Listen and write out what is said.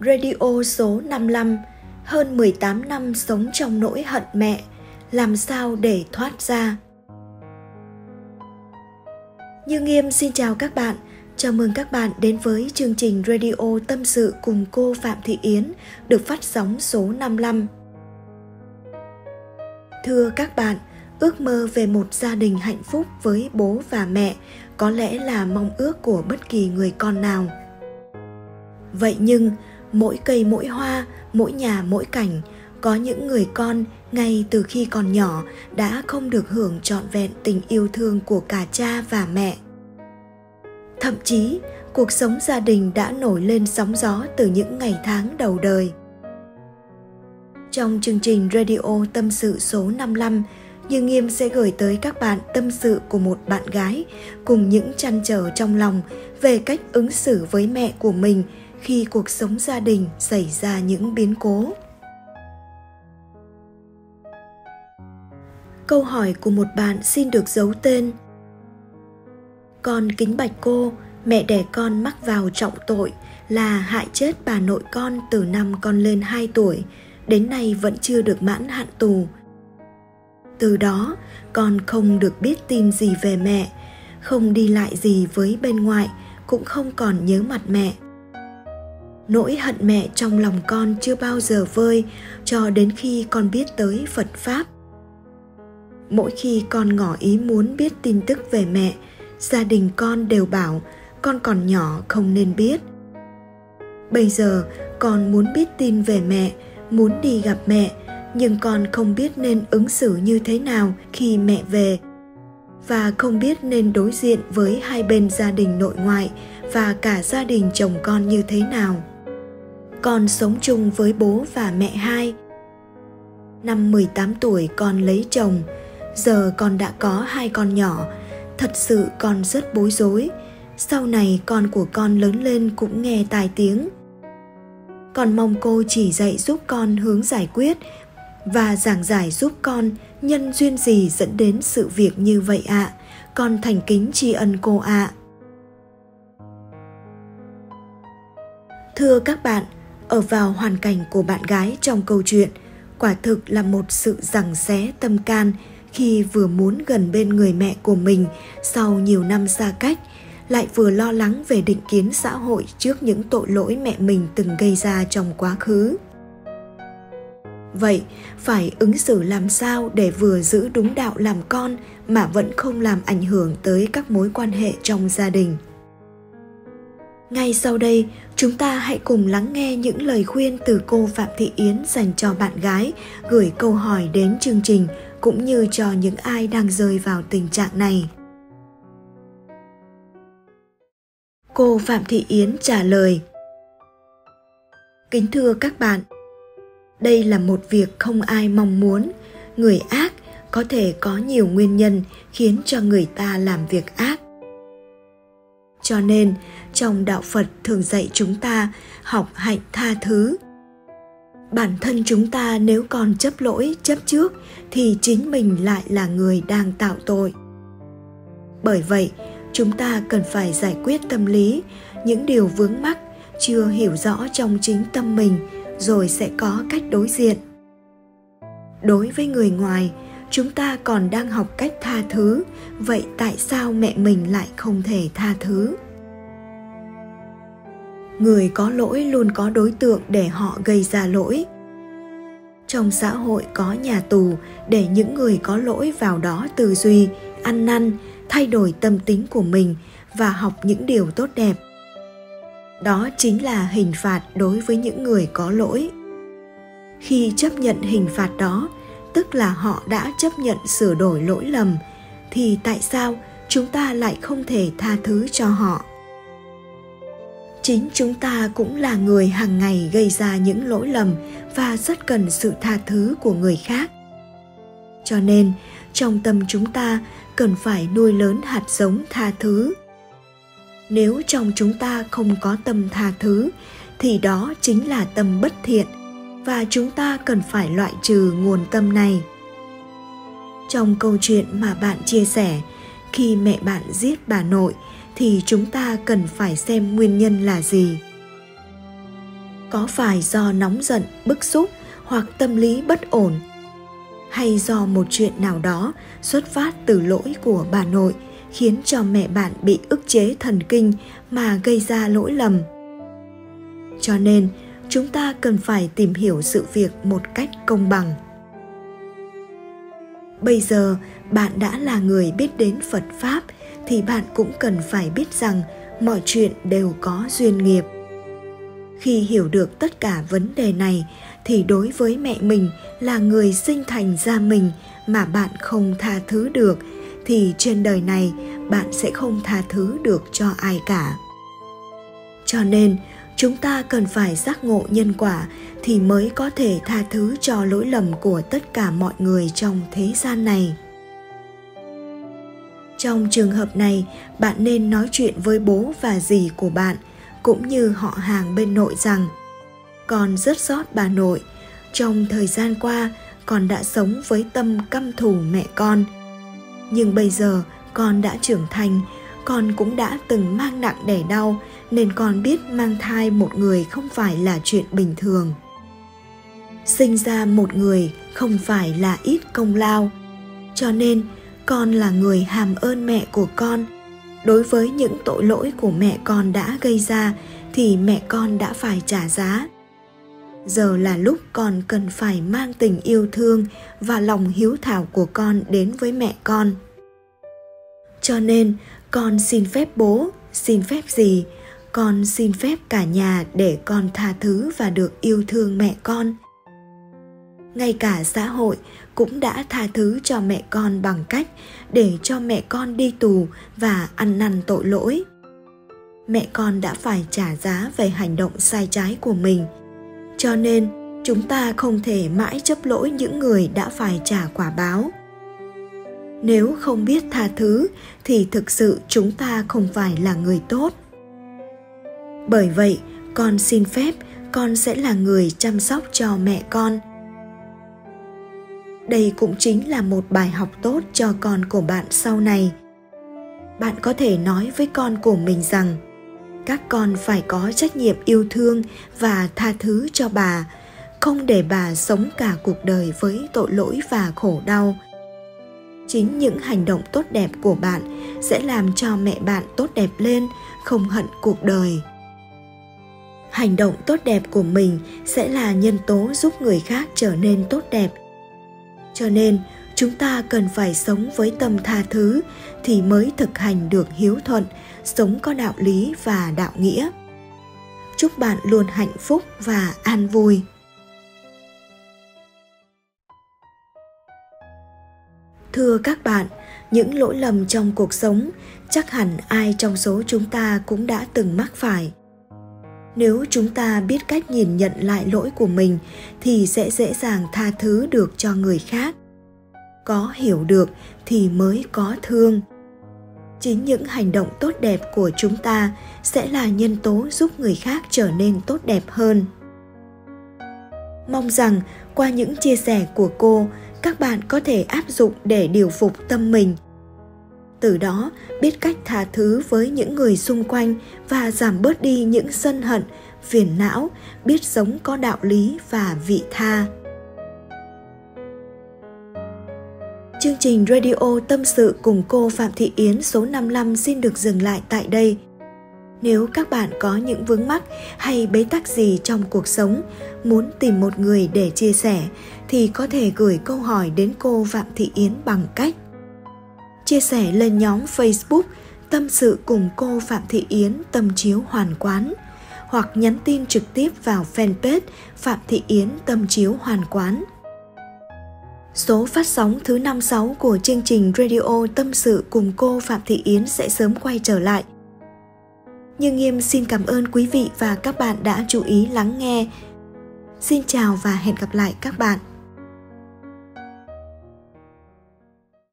Radio số 55 Hơn 18 năm sống trong nỗi hận mẹ Làm sao để thoát ra Như Nghiêm xin chào các bạn Chào mừng các bạn đến với chương trình radio tâm sự cùng cô Phạm Thị Yến được phát sóng số 55. Thưa các bạn, ước mơ về một gia đình hạnh phúc với bố và mẹ có lẽ là mong ước của bất kỳ người con nào. Vậy nhưng, mỗi cây mỗi hoa, mỗi nhà mỗi cảnh, có những người con ngay từ khi còn nhỏ đã không được hưởng trọn vẹn tình yêu thương của cả cha và mẹ thậm chí cuộc sống gia đình đã nổi lên sóng gió từ những ngày tháng đầu đời. Trong chương trình Radio Tâm sự số 55, Như Nghiêm sẽ gửi tới các bạn tâm sự của một bạn gái cùng những chăn trở trong lòng về cách ứng xử với mẹ của mình khi cuộc sống gia đình xảy ra những biến cố. Câu hỏi của một bạn xin được giấu tên – con kính bạch cô, mẹ đẻ con mắc vào trọng tội là hại chết bà nội con từ năm con lên 2 tuổi, đến nay vẫn chưa được mãn hạn tù. Từ đó, con không được biết tin gì về mẹ, không đi lại gì với bên ngoại, cũng không còn nhớ mặt mẹ. Nỗi hận mẹ trong lòng con chưa bao giờ vơi cho đến khi con biết tới Phật Pháp. Mỗi khi con ngỏ ý muốn biết tin tức về mẹ, gia đình con đều bảo con còn nhỏ không nên biết bây giờ con muốn biết tin về mẹ muốn đi gặp mẹ nhưng con không biết nên ứng xử như thế nào khi mẹ về và không biết nên đối diện với hai bên gia đình nội ngoại và cả gia đình chồng con như thế nào. Con sống chung với bố và mẹ hai. Năm 18 tuổi con lấy chồng, giờ con đã có hai con nhỏ thật sự con rất bối rối sau này con của con lớn lên cũng nghe tài tiếng con mong cô chỉ dạy giúp con hướng giải quyết và giảng giải giúp con nhân duyên gì dẫn đến sự việc như vậy ạ à. con thành kính tri ân cô ạ à. thưa các bạn ở vào hoàn cảnh của bạn gái trong câu chuyện. Quả thực là một sự giằng xé tâm can khi vừa muốn gần bên người mẹ của mình sau nhiều năm xa cách, lại vừa lo lắng về định kiến xã hội trước những tội lỗi mẹ mình từng gây ra trong quá khứ. Vậy, phải ứng xử làm sao để vừa giữ đúng đạo làm con mà vẫn không làm ảnh hưởng tới các mối quan hệ trong gia đình? Ngay sau đây, chúng ta hãy cùng lắng nghe những lời khuyên từ cô phạm thị yến dành cho bạn gái gửi câu hỏi đến chương trình, cũng như cho những ai đang rơi vào tình trạng này. Cô phạm thị yến trả lời. Kính thưa các bạn, đây là một việc không ai mong muốn. Người ác có thể có nhiều nguyên nhân khiến cho người ta làm việc ác cho nên, trong đạo phật thường dạy chúng ta học hạnh tha thứ. Bản thân chúng ta nếu còn chấp lỗi, chấp trước thì chính mình lại là người đang tạo tội. Bởi vậy, chúng ta cần phải giải quyết tâm lý, những điều vướng mắc chưa hiểu rõ trong chính tâm mình rồi sẽ có cách đối diện. Đối với người ngoài chúng ta còn đang học cách tha thứ, vậy tại sao mẹ mình lại không thể tha thứ? Người có lỗi luôn có đối tượng để họ gây ra lỗi. Trong xã hội có nhà tù, để những người có lỗi vào đó tư duy, ăn năn, thay đổi tâm tính của mình và học những điều tốt đẹp. Đó chính là hình phạt đối với những người có lỗi. Khi chấp nhận hình phạt đó tức là họ đã chấp nhận sửa đổi lỗi lầm, thì tại sao chúng ta lại không thể tha thứ cho họ? Chính chúng ta cũng là người hàng ngày gây ra những lỗi lầm và rất cần sự tha thứ của người khác. Cho nên, trong tâm chúng ta cần phải nuôi lớn hạt giống tha thứ. Nếu trong chúng ta không có tâm tha thứ, thì đó chính là tâm bất thiện và chúng ta cần phải loại trừ nguồn tâm này. Trong câu chuyện mà bạn chia sẻ, khi mẹ bạn giết bà nội, thì chúng ta cần phải xem nguyên nhân là gì. Có phải do nóng giận, bức xúc hoặc tâm lý bất ổn? Hay do một chuyện nào đó xuất phát từ lỗi của bà nội khiến cho mẹ bạn bị ức chế thần kinh mà gây ra lỗi lầm? Cho nên chúng ta cần phải tìm hiểu sự việc một cách công bằng. Bây giờ, bạn đã là người biết đến phật pháp, thì bạn cũng cần phải biết rằng mọi chuyện đều có duyên nghiệp. Khi hiểu được tất cả vấn đề này, thì đối với mẹ mình là người sinh thành ra mình mà bạn không tha thứ được, thì trên đời này bạn sẽ không tha thứ được cho ai cả. Cho nên chúng ta cần phải giác ngộ nhân quả thì mới có thể tha thứ cho lỗi lầm của tất cả mọi người trong thế gian này. Trong trường hợp này, bạn nên nói chuyện với bố và dì của bạn, cũng như họ hàng bên nội rằng, con rất xót bà nội. Trong thời gian qua, con đã sống với tâm căm thù mẹ con. Nhưng bây giờ, con đã trưởng thành con cũng đã từng mang nặng đẻ đau, nên con biết mang thai một người không phải là chuyện bình thường. Sinh ra một người không phải là ít công lao, cho nên con là người hàm ơn mẹ của con. Đối với những tội lỗi của mẹ con đã gây ra, thì mẹ con đã phải trả giá. Giờ là lúc con cần phải mang tình yêu thương và lòng hiếu thảo của con đến với mẹ con. Cho nên con xin phép bố, xin phép gì? Con xin phép cả nhà để con tha thứ và được yêu thương mẹ con. Ngay cả xã hội cũng đã tha thứ cho mẹ con bằng cách để cho mẹ con đi tù và ăn năn tội lỗi. Mẹ con đã phải trả giá về hành động sai trái của mình. Cho nên, chúng ta không thể mãi chấp lỗi những người đã phải trả quả báo nếu không biết tha thứ, thì thực sự chúng ta không phải là người tốt. Bởi vậy, con xin phép con sẽ là người chăm sóc cho mẹ con. Đây cũng chính là một bài học tốt cho con của bạn sau này. Bạn có thể nói với con của mình rằng, các con phải có trách nhiệm yêu thương và tha thứ cho bà, không để bà sống cả cuộc đời với tội lỗi và khổ đau chính những hành động tốt đẹp của bạn sẽ làm cho mẹ bạn tốt đẹp lên, không hận cuộc đời. Hành động tốt đẹp của mình sẽ là nhân tố giúp người khác trở nên tốt đẹp. Cho nên, chúng ta cần phải sống với tâm tha thứ thì mới thực hành được hiếu thuận, sống có đạo lý và đạo nghĩa. Chúc bạn luôn hạnh phúc và an vui. Thưa các bạn, những lỗi lầm trong cuộc sống, chắc hẳn ai trong số chúng ta cũng đã từng mắc phải. Nếu chúng ta biết cách nhìn nhận lại lỗi của mình, thì sẽ dễ dàng tha thứ được cho người khác. Có hiểu được thì mới có thương. Chính những hành động tốt đẹp của chúng ta sẽ là nhân tố giúp người khác trở nên tốt đẹp hơn. Mong rằng qua những chia sẻ của cô các bạn có thể áp dụng để điều phục tâm mình từ đó, biết cách tha thứ với những người xung quanh và giảm bớt đi những sân hận, phiền não, biết sống có đạo lý và vị tha Chương trình radio tâm sự cùng cô Phạm Thị Yến số 55 xin được dừng lại tại đây. Nếu các bạn có những vướng mắc hay bế tắc gì trong cuộc sống, muốn tìm một người để chia sẻ thì có thể gửi câu hỏi đến cô Phạm Thị Yến bằng cách chia sẻ lên nhóm Facebook Tâm sự cùng cô Phạm Thị Yến Tâm chiếu hoàn quán hoặc nhắn tin trực tiếp vào fanpage Phạm Thị Yến Tâm chiếu hoàn quán. Số phát sóng thứ 56 của chương trình Radio Tâm sự cùng cô Phạm Thị Yến sẽ sớm quay trở lại. Như Nghiêm xin cảm ơn quý vị và các bạn đã chú ý lắng nghe. Xin chào và hẹn gặp lại các bạn.